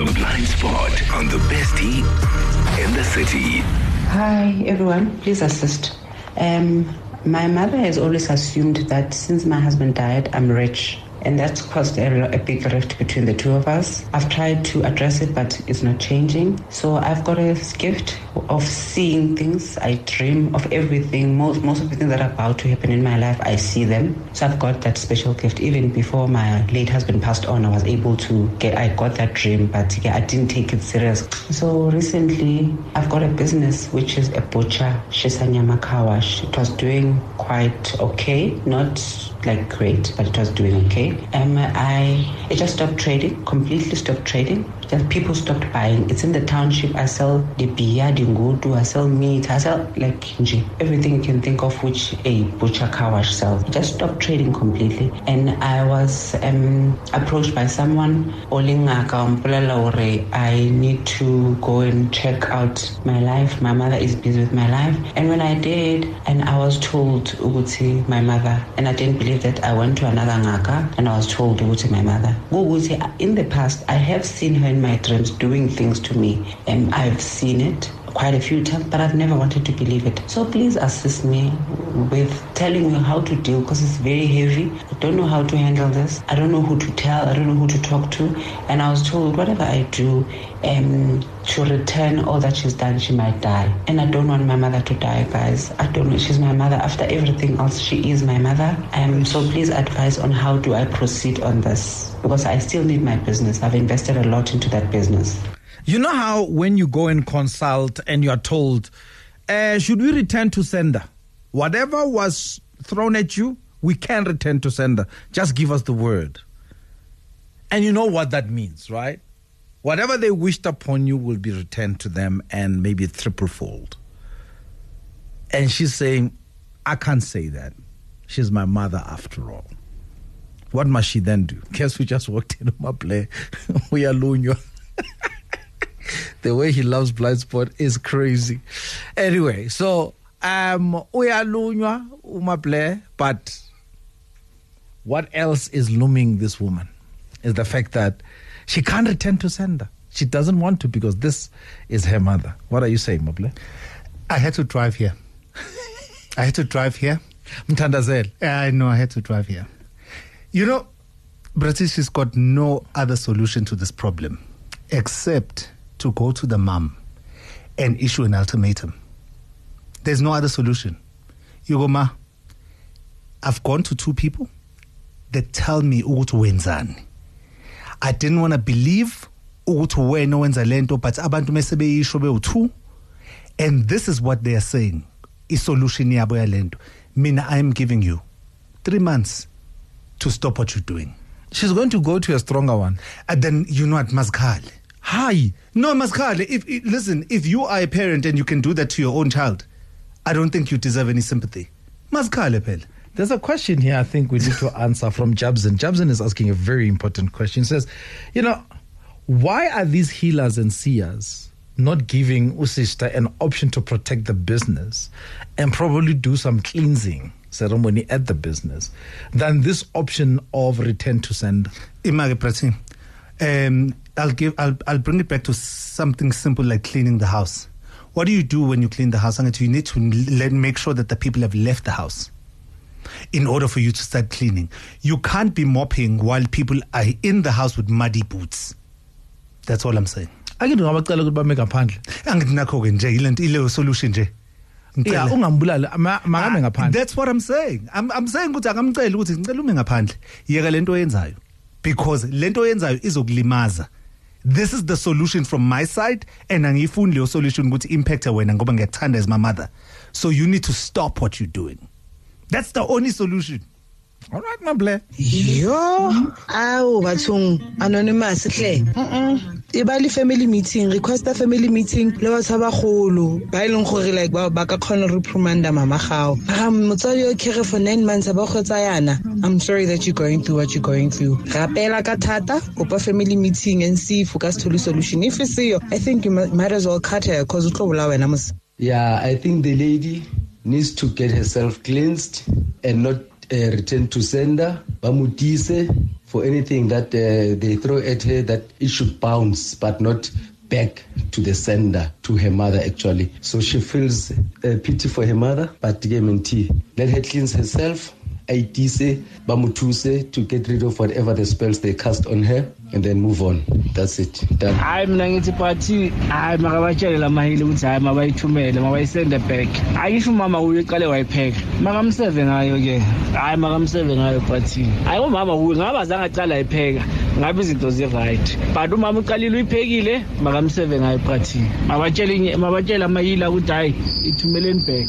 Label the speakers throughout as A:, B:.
A: The Blind Spot on the best bestie in the city.
B: Hi, everyone. Please assist. Um, my mother has always assumed that since my husband died, I'm rich. And that's caused a, a, big rift between the two of us. I've tried to address it, but it's not changing. So I've got a gift of seeing things. I dream of everything. Most most of the things that are about to happen in my life, I see them. So I've got that special gift. Even before my late husband passed on, I was able to get. I got that dream, but yeah, I didn't take it serious. So recently, I've got a business which is a butcher, Shisanyama Kawash. It was doing quite okay, not like great, but it was doing okay. Um, I it just stopped trading, completely stopped trading. Just people stopped buying. It's in the township. I sell the beer, the ngudu, I sell meat, I sell like nje, everything you can think of which a butcher car wash sells. Just stopped trading completely. And I was um, approached by someone, I need to go and check out my life. My mother is busy with my life. And when I did, and I was told Uguti, my mother, and I didn't believe that I went to another ngaka and I was told Uguti, my mother. Uguti, in the past, I have seen her my dreams doing things to me, and I've seen it quite a few times, but I've never wanted to believe it. So please assist me with telling me how to deal because it's very heavy. I don't know how to handle this. I don't know who to tell. I don't know who to talk to. And I was told whatever I do, um, to return all that she's done, she might die. And I don't want my mother to die, guys. I don't know. She's my mother. After everything else, she is my mother. Um, so please advise on how do I proceed on this because I still need my business. I've invested a lot into that business.
C: You know how when you go and consult and you are told, uh, should we return to sender? Whatever was thrown at you, we can return to sender. Just give us the word. And you know what that means, right? Whatever they wished upon you will be returned to them and maybe triplefold. And she's saying, I can't say that. She's my mother after all. What must she then do? Guess we just walked in my play. we are Lunya. the way he loves blind spot is crazy. Anyway, so um uyalunywa umaple, but what else is looming this woman is the fact that she can't return to sender. She doesn't want to because this is her mother. What are you saying, Mable?
D: I had to drive here. I had to drive here.
C: Mtandazel.
D: I know I had to drive here. You know, British has got no other solution to this problem except to go to the mom and issue an ultimatum. There's no other solution. You go, ma, I've gone to two people that tell me ukuthi wenzani. I didn't want to believe ukuthi wena wenza lento but abantu mase beyisho bewu2 and this is what they are saying. Isolution yabo yalento. Mina I am giving you 3 months to stop what you're doing.
C: She's going to go to a stronger one.
D: And then you know at Mazkhale
C: Hi.
D: No, Maskhale, if, if listen, if you are a parent and you can do that to your own child, I don't think you deserve any sympathy. Maskhale, Pel.
C: There's a question here I think we need to answer from Jabson. Jabson is asking a very important question. He says, you know, why are these healers and seers not giving Usista an option to protect the business and probably do some cleansing ceremony at the business than this option of return to send?
D: Image Prati, um, I'll give I'll I'll bring it back to something simple like cleaning the house. What do you do when you clean the house? You need to let, make sure that the people have left the house in order for you to start cleaning. You can't be mopping while people are in the house with muddy boots. That's all I'm saying.
C: Angithi ngabacela ukuthi bame ngaphandle.
D: Angithi nakho ke nje ile ile solution nje.
C: Yeah, ungambulali makame
D: ah,
C: ngaphandle.
D: That's what I'm saying. I'm I'm saying ukuthi akamcela ukuthi ngicela ume ngaphandle. Yeka lento oyenzayo. Because lento oyenzayo izokulimaza. this is the solution from my side and angiyifuni leyo solution ukuthi impact wena ngoba ngiyakuthanda as my mother. So you need to stop what you're doing. That's the only solution.
C: All right my mable.
E: Yo awu bathong anonymous hle e ba le family meeting request a family meeting le batho ba bagolo ba e leng gore like ba ba ka kgona re reprimanda mama gao. Um motsadi o kere for nine months ba go yana i'm sorry that you're going through what you're going through. Rapela ka thata kopa family meeting and see if o ka se thole solution. If e seyo i think you might as well cut her because o tlo bola wena mos.
F: Yeah i think the lady needs to get herself cleansed and not uh, return to sender. Ba mo for anything that uh, they throw at her that it should bounce but not back to the sender to her mother actually. So she feels uh, pity for her mother but mentee let her cleanse herself. A itise ba to get rid of whatever the spells they cast on her and then move on. That's it. Done.
G: Hayi mina ngithi phathi hayi makabatshele lamahile ukuthi hayi mabayithumele mabayisende back. Ayisho umama uye qale wayipheka. Makamseve ngayo-ke hayi makamseve ngayo phathi hayi umama uye ngaba zange acala ayipheka. Ngabe izinto zi-right. But umama uqalile uyiphekile makamseve ngayo phathi mabatshele mabatshele amayila ukuthi hayi ithumeleni back.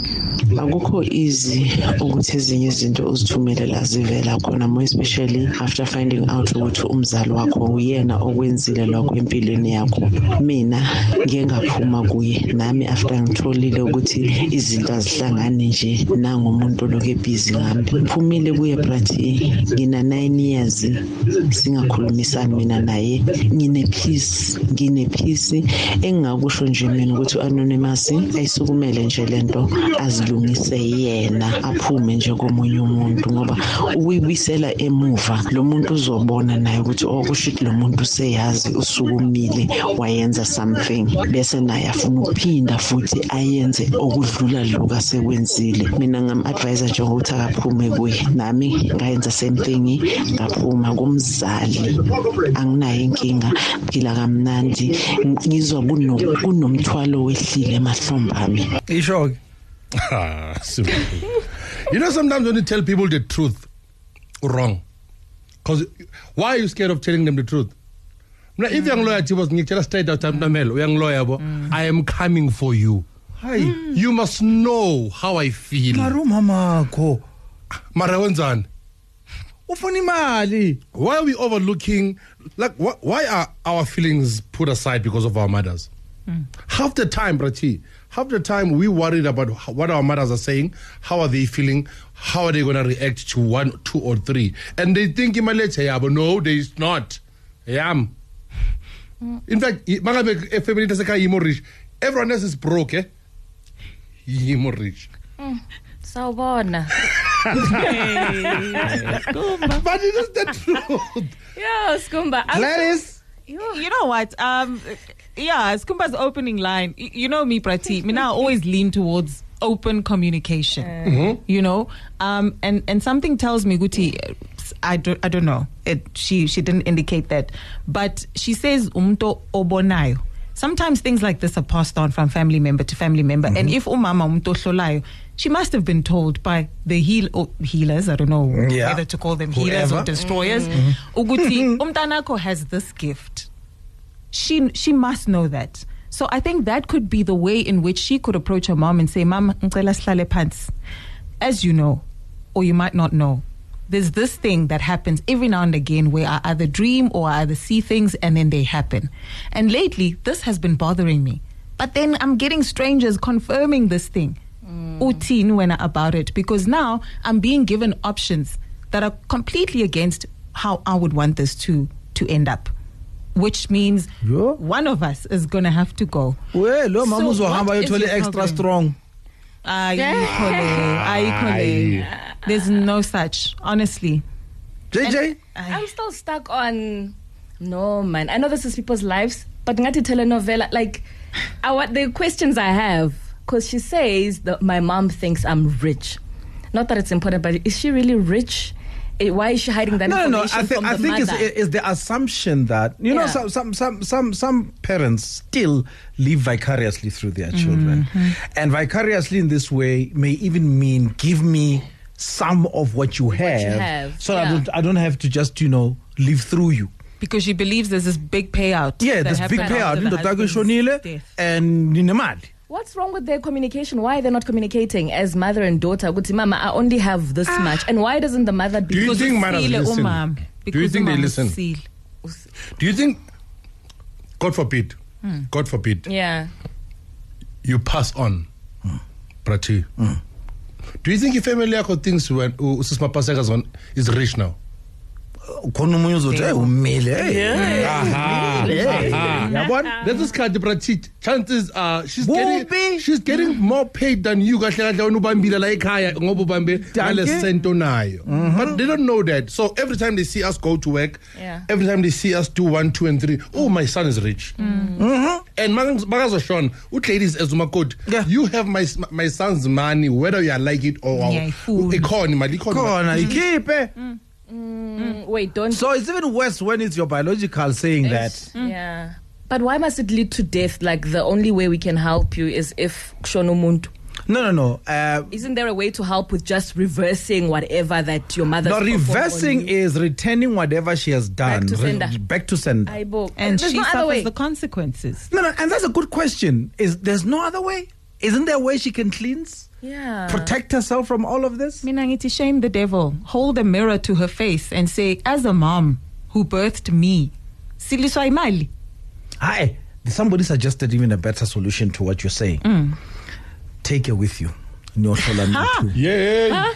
H: Akukho easy ukuthi ezinye izinto uzithumele la zivela khona more especially after finding out ukuthi umzali wakho uyena okwenzile lokho empilweni yakho. Mina ngike ngaphuma kuye nami after ngitholile ukuthi izinto azihlangani nje nangumuntu lokhu ebhizi ngami. Ngiphumile kuye brathi ngina 9 years singakhulumisani mina naye. Ngine peace ngine peace. Engingakusho nje mina ukuthi u-anonymous ayisukumele nje lento azilungise yena aphume nje komunye umuntu ngoba ukuyibisela emuva. Lo muntu uzobona naye ukuthi okusho ukuthi lo muntu useyazi usukumile wayenza something bese naye afuna ukuphinda futhi ayenze okudlula lokho asekwenzile mina ngam-advise nje ukuthi akaphume kuye nami ngayenza same thing ngaphuma kumzali anginayo inkinga phila kamnandi ngizwa kuno- kunomthwalo wehlile emahlombe ami
C: isho-ke
I: Ah, simple. you know, sometimes when you tell people the truth, wrong. Because why are you scared of telling them the truth? If young lawyer was ngitshela straight out young lawyer bo, I am coming for you.
C: hayi
I: You must know how I feel.
C: mari umamakho
I: Mara wenzani?
C: ufuna imali
I: Why are we overlooking like wh- why are our feelings put aside because of our mothers? Hmm. Half the time, Brati, half the time we worried about what our mothers are saying, how are they feeling, how are they going to react to one, two, or three, and they think imalete yeah, but no, there is not. Yeah. In fact, i- mangabe a family taseka imo rich, everyone else is broke, eh? Imo rich.
J: So Sawubona.
I: But it is the truth.
J: Yeah, Skumba. I'm-
C: Gladys
K: You know what? Um, yeah, Skumba's opening line. You know me, Prati. Me now always lean towards open communication. Mm-hmm. You know, um, and and something tells me, Guti, I don't, I don't know. It, she she didn't indicate that, but she says umto obonayo. Sometimes things like this are passed on from family member to family member, and mm-hmm. if umama umto hlolayo, she must have been told by the heal or healers. I don't know
C: Yeah.
K: whether to call them healers or destroyers. Mm-hmm. Uguti umtanako has this gift she she must know that. So I think that could be the way in which she could approach her mom and say, "Mom, phansi." As you know, or you might not know, there's this thing that happens every now and again where I either dream or I either see things and then they happen. And lately, this has been bothering me. But then I'm getting strangers confirming this thing. Mm. Utin when about it because now I'm being given options that are completely against how I would want this to to end up. Which means
C: Yo.
K: one of us is going to have to go.
C: Well, lo mama
K: So
C: uzohamba
K: what is
C: yothole
K: your
C: extra
K: problem?
C: strong
K: Ayikho le, ayikho le. There's no such, honestly.
C: jj
J: I'm still stuck on. No, man. I know this is people's lives, but ngati telenovela, like, I, what the questions I have, because she says that my mom thinks I'm rich. Not that it's important, but is she really rich? Eh, Why is she hiding that
C: no, no,
J: information
C: I, think
J: from
C: I
J: the
C: think it's,
J: mother?
C: it's the assumption that you know some, some some some some parents still live vicariously through their children,
J: Mm-hmm.
C: and vicariously in this way may even mean give me some of what you have,
J: have,
C: so I don't I don't have to just you know live through you.
K: Because she believes there's this big payout.
C: Yeah,
K: that
C: this big
K: happened
C: payout
K: after the
C: indoda yakho
K: husband's
C: ishonile
K: death.
C: and ninemali.
J: What's wrong with their communication? Why are they not communicating as mother and daughter? Kuti mama, I only have this ah. much. And why doesn't the mother be
I: Do you
K: Because
I: think mothers listen?
K: umam.
I: Do you think they
K: umam
I: listen?
K: usile.
I: Do you think, God forbid, God forbid,
J: Yeah.
I: you pass on, Prati? Hmm. Do you think your family yakho thinks when Usisma Paseka's one is rich now?
C: Khona umunye uzothi hey umile hey.
I: Aha, aha.
C: yabona?
I: Lesi sikhathi bratit chances are she's getting, she's getting more paid than you kahle kahle wena ubambile la ekhaya ngoba ubambe ngale sento nayo. But they don't know that. So every time they see us go to work
J: Yeah.
I: every time they see us do one two and three oh my son is rich.
C: Mm-hmm.
I: and makazoshona utladies as umakoti you have my my son's money whether you like it or
C: Ngiyayifuna.
I: ikhona imali ikhona
C: khona ikhiphe.
J: Mm, wait, don't.
C: so it's even worse when it's your biological saying that
J: Yeah. But why must it lead to death? Like the only way we can help you is if kushono
C: no no no uh,
J: Isn't there a way to help with just reversing whatever that your mother?
C: no reversing is returning whatever she has done
J: Back to
C: Re-
J: sender.
C: back to sender
J: Aibo.
K: And
J: There's
K: she
J: no other
K: suffers
J: way.
K: the consequences.
C: no no and that's a good question is there's no other way isn't there a way she can cleanse
J: Yeah.
C: protect herself from all of this
K: Mina ngithi shame the devil. Hold a mirror to her face and say, as a mom who birthed me, siliswa imali.
C: hi somebody suggested even a better solution to what you're saying
K: Mm.
C: take her with you niyohlola niyi-two.
I: yeah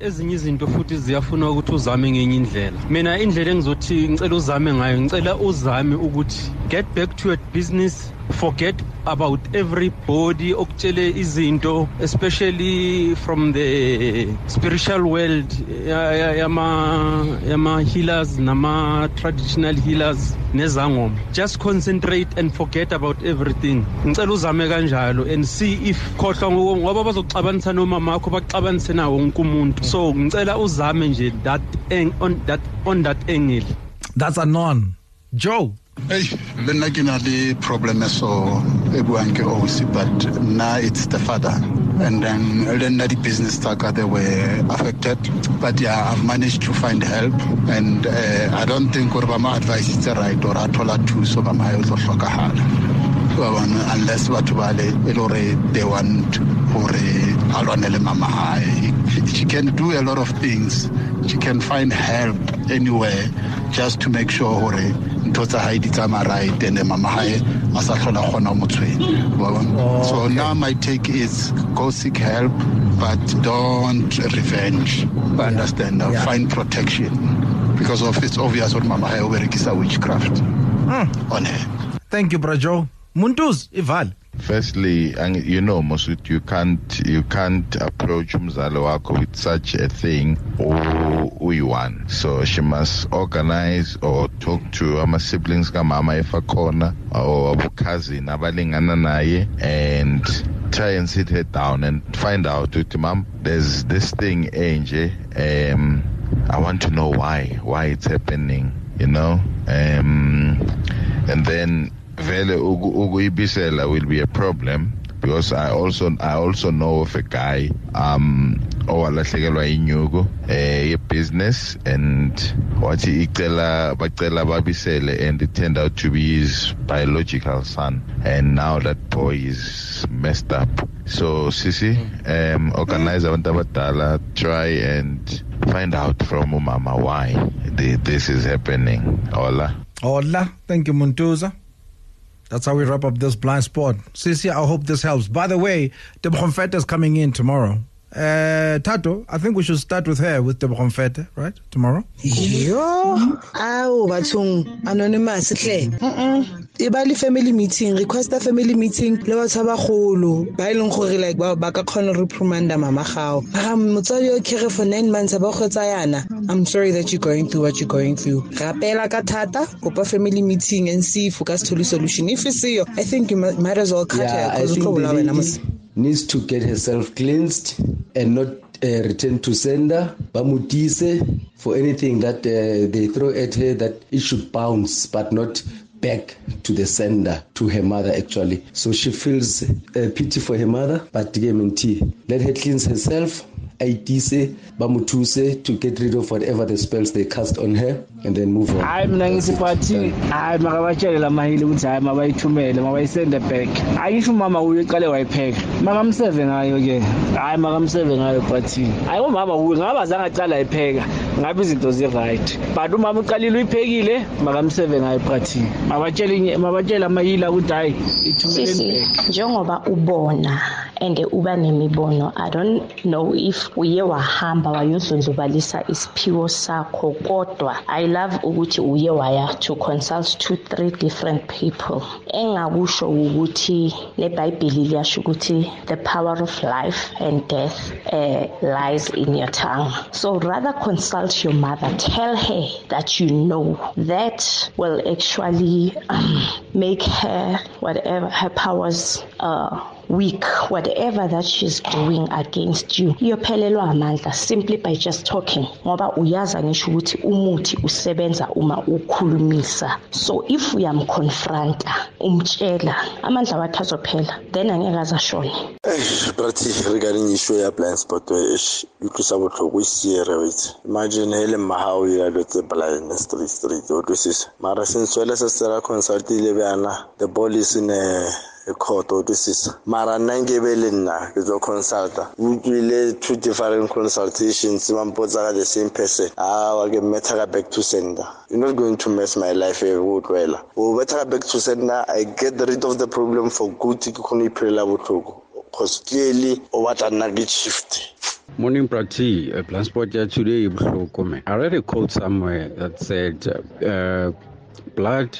L: ezinye izinto futhi ziyafuna ukuthi uzame ngenye indlela mina indlela engizothi ngicela uzame ngayo ngicela uzame ukuthi get back to your business forget about everybody okutshele izinto especially from the spiritual world ya- ya- yama yama healers nama traditional healers nezangoma. Just concentrate and forget about everything. Ngicela uzame kanjalo and see if khohlwa ngo- ngoba bazokuxabanisa nomama wakho bakuxabanise nawo wonke umuntu. So ngicela uzame nje that ang- on that on that angle.
C: That's a non. Joe
M: Hey, le nna ke na le problem so e buang ke ausi but nna it's the father. And then le nna di-business tsaka they were affected. But yeah i've managed to find help. And uh, i don't think gore ba ma advice itse right or a thola thuso ba mae o tlo hlokagala Wa unless batho ba le e le gore they want gore a lwanele mama hae. She can do a lot of things. She can find help anywhere just to make sure gore ntho tsa hae di tsamaya right and mama hae a sa tlhola kgona mo tshwenya. So oh, now my take is go seek help but don't revenge. Understand?
C: Yeah.
M: find protection. Because of it's obvious what mama hae o berekisa witchcraft hmm. on her.
C: Thank you bro joe. Muntuz ivale
N: Firstly, you know, Mosut, you can't you can't approach umzalo wako with such a thing who one. So she must organize or talk to ama siblings kamama if akhona or abo cousin abalingana and try and sit her down and find out ukuthi mom there's this thing enje um I want to know why why it's happening you know um and then vele uku- ukuyibisela will be a problem because I also I also know of a guy um owalahlekelwa inyuku eh business and wathi icela bacela babisele and it turned out to be his biological son and now that boy is messed up so sisi um organize abantu abadala try and find out from umama why this is happening hola
C: Hola. Thank you, Muntuza. That's how we wrap up this blind spot. Sisi, I hope this helps. By the way, the Bonfete is coming in tomorrow. Uh, Tato, I think we should start with her with the Bonfete, right? Tomorrow?
E: yo awu bathong anonymous hle e ba le family meeting request a family meeting le batho ba bagolo ba e leng gore like ba ba ka kgona go reprimanda mama gao. Ga motswadi o kere for nine months ba kgwetsa yana i'm sorry that you're going through what you're going through. Rapela ka thata kopa family meeting and see if o ka se thole solution. If e seyo i think you mi- might as well cut her
F: Yeah, I
E: because o
F: think
E: tlo bola wena mos
F: needs to get herself cleansed and not uh, return to sender. Bamutise for anything that uh, they throw at her that it should bounce, but not back to the sender, to her mother actually. So she feels uh, pity for her mother, but guarantee let her cleanse herself. Aitise, bamutuse to get rid of whatever the spells they cast on her and then move on.
G: hayi mina ngithi bathi hayi makabatshele lamahile ukuthi hayi mabayithumele mabayisende back. Ayisho umama uye qale wayipheka. Makamseve ngayo-ke hayi makamseve ngayo bathi hayi umama uye ngaba zange aqala ayipheka. Ngabe izinto zi-right but umama uqalile uyiphekile makamseve ngayo bathi mabatshele mabatshele amahila ukuthi hayi ithumele
O: sisi njengoba ubona and uba nemibono. I don't know if uye wahamba wayodlondlobalisa isiphiwo sakho kodwa i love ukuthi uye waya to consult two three different people. Engakusho ukuthi lebhayibheli liyasho ukuthi the power of life and death uh, lies in your tongue. So rather consult your mother. Tell her that you know that will actually um, make her whatever her powers uh, weak whatever that she's doing against you iyophelelwa amandla simply by just talking. Ngoba uyaza ngisho ukuthi umuthi usebenza uma ukhulumisa. So if uyamconfronta umtshela amandla wakhe azophela then angeke azashone.
P: Eish, brati regarding issue ya blind spot ish utlwisa botlhoko e siere wait imagine hele mmagao ya dilo tse blind street street o twisisa mara since wele se se ra consultile bjana the ball is in court o twisisa mara nna nkebe le nna ke tlo consulta utlwile two different consultations ba mpotsa ka the same person awa ke mmetha ka back to sender you're not going to mess my life e o tlwela o betha ka back to sender i get rid of the problem for good ke kgone ho iphelela botlhoko because clearly o batla nna ke shift
L: Morning, Prati. Uh, Transport here today. Buhloko, man. I read a quote somewhere that said, uh, "Blood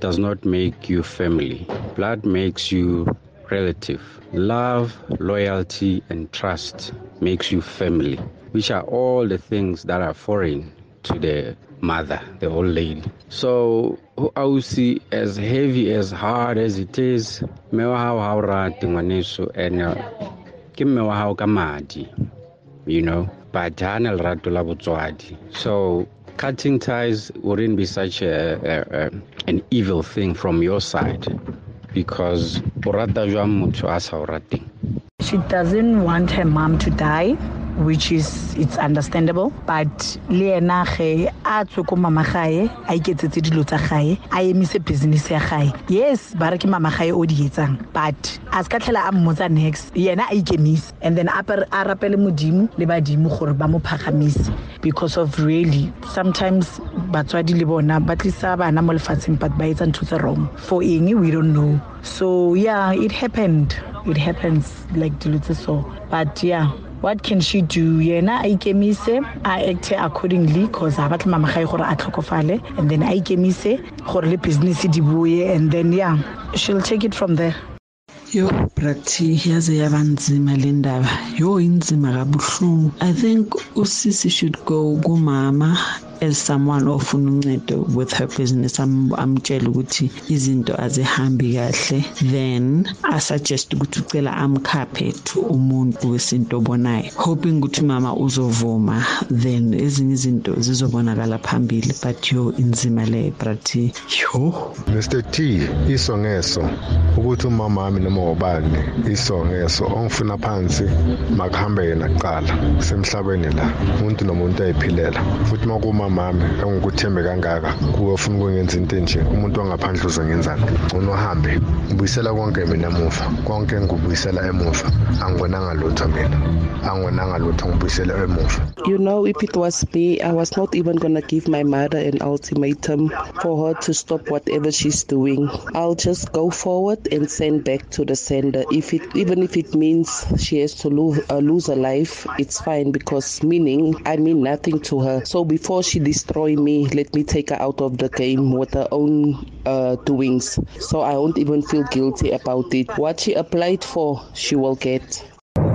L: does not make you family. Blood makes you relative. Love, loyalty, and trust makes you family, which are all the things that are foreign to the mother, the old lady. So I will see as heavy, as hard as it is, mewa hao hao rate ngwaneso, and ke mme wa hao ka madi you know but ha na lerato la so cutting ties wouldn't be such a, a, a an evil thing from your side because
Q: She doesn't want her mom to die, which is it's understandable. But le ena ge a tswe ko mama gae a iketsetse dilo tsa gae a emise business ya gae. Yes ba re ke mama gae o di etsang but a se ka tlhela a mmotsa next. Yena a ikemise and then a rapele modimo le badimo gore ba mo phagamise because of really sometimes batswadi le bona ba tlisa bana mo lefatsheng but ba etsa ntho tse wrong. For eng we don't know. So yeah it happened. It happens like dilo tse so. But yeah what can she do? Yena a ikemise a acte accordingly cause ha batle mama gae gore a tlhokofale and then a ikemise gore le business di boye and then yeah she'll take it from there.
H: Yo brati yaze yaba nzima le ndaba. Yo inzima kabuhlungu i think usisi should go kumama as someone ofuna uncedo with her business am- amtshele ukuthi izinto azihambi kahle then asuggest ukuthi ucela amkhaphe to umuntu wesinto obonayo. Hoping ukuthi mama uzovuma then ezinye izinto zizobonakala phambili but yo inzima le brati yo
R: Mr T iso ngeso. Ukuthi umama wami noma ubani iso ngeso. Ongifuna phansi makuhambe yena kuqala semhlabeni la. Umuntu nomuntu ayiphilela. Futhi makuma engikuthembe kangaka kuwe into enje umuntu wangaphandle uzongenzani ngcono uhambe ngibuyisela konke mina emuva konke ngikubuyisela emuva lutho mina lutho ngibuyisela emuva
S: You know, if it was me, I was not even gonna give my mother an ultimatum for her to stop whatever she's doing. I'll just go forward and send back to the sender. If it, even if it means she has to lose, uh, lose her life, it's fine because meaning I mean nothing to her. So before she destroy me, let me take her out of the game with her own uh, doings. So I won't even feel guilty about it. What she applied for, she will get.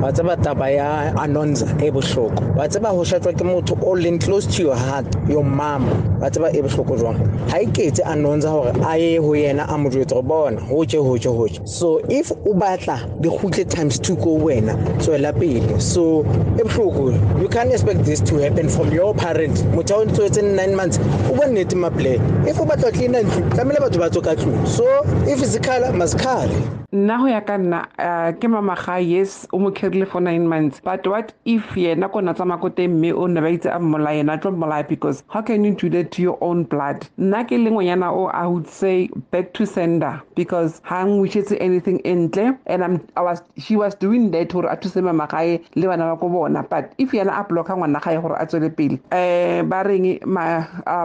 T: Wa tseba taba ya anonza e bohloko. Wa tseba ho shatwa ke motho o leng close to your heart your mama wa tseba e bohloko jwang? Ha e ketse anonza hore a ye ho yena a mo jwetsa hore bona ho tje ho tje ho tje. So if o batla di kgutle times 2 ko wena tswela pele. So e bohloko. You can't expect this to happen from your parent motho o ntse 9 months o bua nnete maple if o batla clean ntlo tlamehile batho ba tswe ka tlung. So if it's color must color
U: nna go ya ka nna uh, ke mamagae yes o mo kgerile for nine months. But what if yena ko na tsamaya ko teng mme o ne ba itse a mmolaya yena tlo mmolaya because how can you do that to your own blood? Nna ke le ngwenyana o i would say back to sender because ha ngwishetse anything entle and I'm, I was, she was doing that gore a thuse mamagae le bana ba ko bona. But if yena a blocka ngwana gae gore a tswele pele um ba reng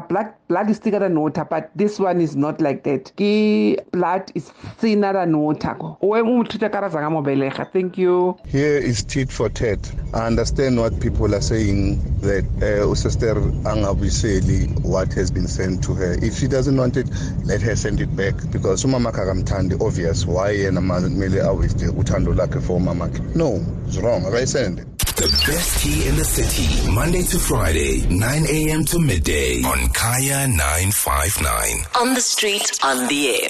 U: blood, blood is thicker than water but this one is not like that. Ke blood is thinner than water o mo thuta ka ra zanga mo belega thank you
V: Here is tit for tat. I understand what people are saying that uh, Usister angabiseli what has been sent to her. If she doesn't want it, let her send it back because umama kakamthandi obvious why yena kumele awiste uthando lakhe for umama. No, it's wrong. Akayisende.
W: The best tea in the city, Monday to Friday, 9 a.m. to midday on Kaya 959.
S: On the street, on the air.